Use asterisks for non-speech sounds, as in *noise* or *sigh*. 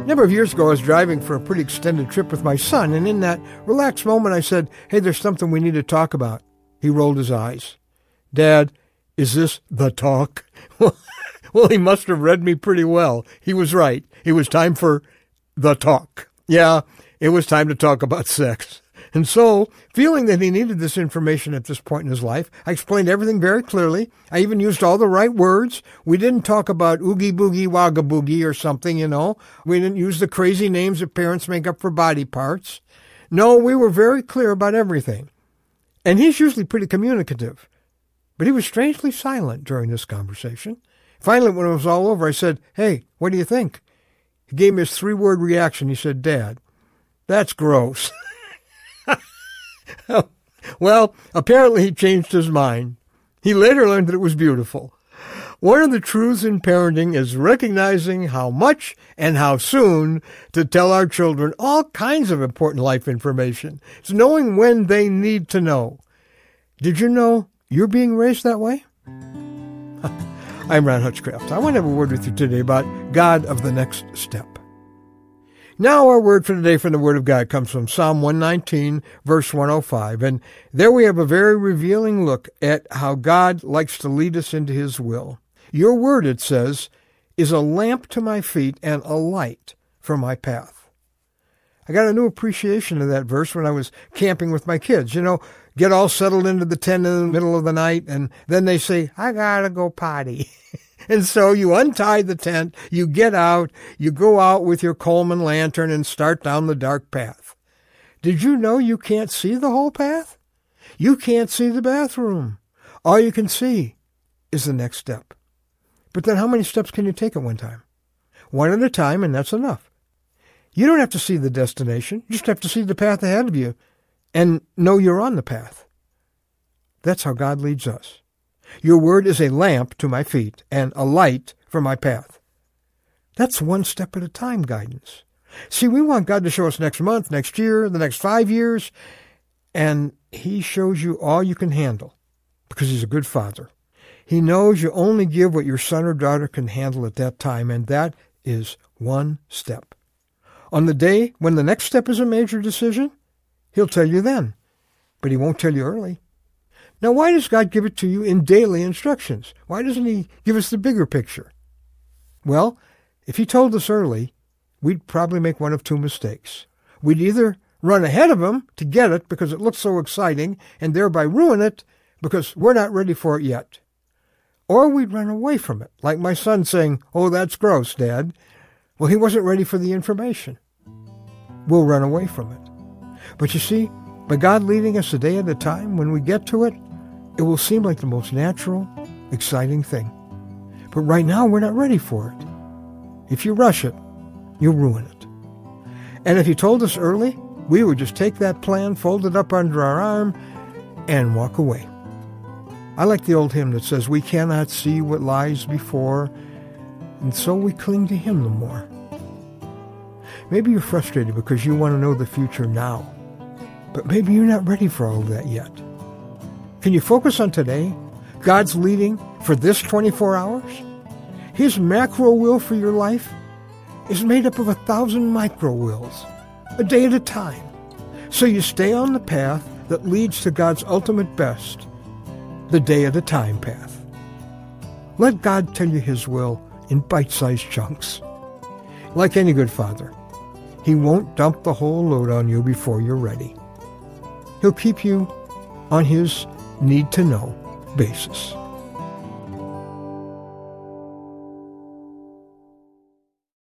A number of years ago, I was driving for a pretty extended trip with my son, and in that relaxed moment, I said, Hey, there's something we need to talk about. He rolled his eyes. Dad, is this the talk? *laughs* well, he must have read me pretty well. He was right. It was time for the talk. Yeah, it was time to talk about sex. And so, feeling that he needed this information at this point in his life, I explained everything very clearly. I even used all the right words. We didn't talk about oogie boogie wagga boogie or something, you know. We didn't use the crazy names that parents make up for body parts. No, we were very clear about everything. And he's usually pretty communicative. But he was strangely silent during this conversation. Finally, when it was all over, I said, Hey, what do you think? He gave me his three word reaction. He said, Dad, that's gross. *laughs* *laughs* well, apparently he changed his mind. He later learned that it was beautiful. One of the truths in parenting is recognizing how much and how soon to tell our children all kinds of important life information. It's knowing when they need to know. Did you know you're being raised that way? *laughs* I'm Ron Hutchcraft. I want to have a word with you today about God of the next step. Now our word for today from the Word of God comes from Psalm 119, verse 105. And there we have a very revealing look at how God likes to lead us into His will. Your word, it says, is a lamp to my feet and a light for my path. I got a new appreciation of that verse when I was camping with my kids. You know, get all settled into the tent in the middle of the night, and then they say, I gotta go potty. *laughs* And so you untie the tent, you get out, you go out with your Coleman lantern and start down the dark path. Did you know you can't see the whole path? You can't see the bathroom. All you can see is the next step. But then how many steps can you take at one time? One at a time, and that's enough. You don't have to see the destination. You just have to see the path ahead of you and know you're on the path. That's how God leads us. Your word is a lamp to my feet and a light for my path. That's one step at a time guidance. See, we want God to show us next month, next year, the next five years, and He shows you all you can handle because He's a good Father. He knows you only give what your son or daughter can handle at that time, and that is one step. On the day when the next step is a major decision, He'll tell you then, but He won't tell you early. Now, why does God give it to you in daily instructions? Why doesn't He give us the bigger picture? Well, if He told us early, we'd probably make one of two mistakes. We'd either run ahead of Him to get it because it looks so exciting and thereby ruin it because we're not ready for it yet. Or we'd run away from it, like my son saying, Oh, that's gross, Dad. Well, he wasn't ready for the information. We'll run away from it. But you see, by God leading us a day at a time, when we get to it, it will seem like the most natural, exciting thing. But right now, we're not ready for it. If you rush it, you'll ruin it. And if you told us early, we would just take that plan, fold it up under our arm, and walk away. I like the old hymn that says, We cannot see what lies before, and so we cling to Him the more. Maybe you're frustrated because you want to know the future now, but maybe you're not ready for all of that yet. Can you focus on today? God's leading for this 24 hours? His macro will for your life is made up of a thousand micro wills, a day at a time. So you stay on the path that leads to God's ultimate best, the day at a time path. Let God tell you His will in bite sized chunks. Like any good father, He won't dump the whole load on you before you're ready. He'll keep you on His need to know basis.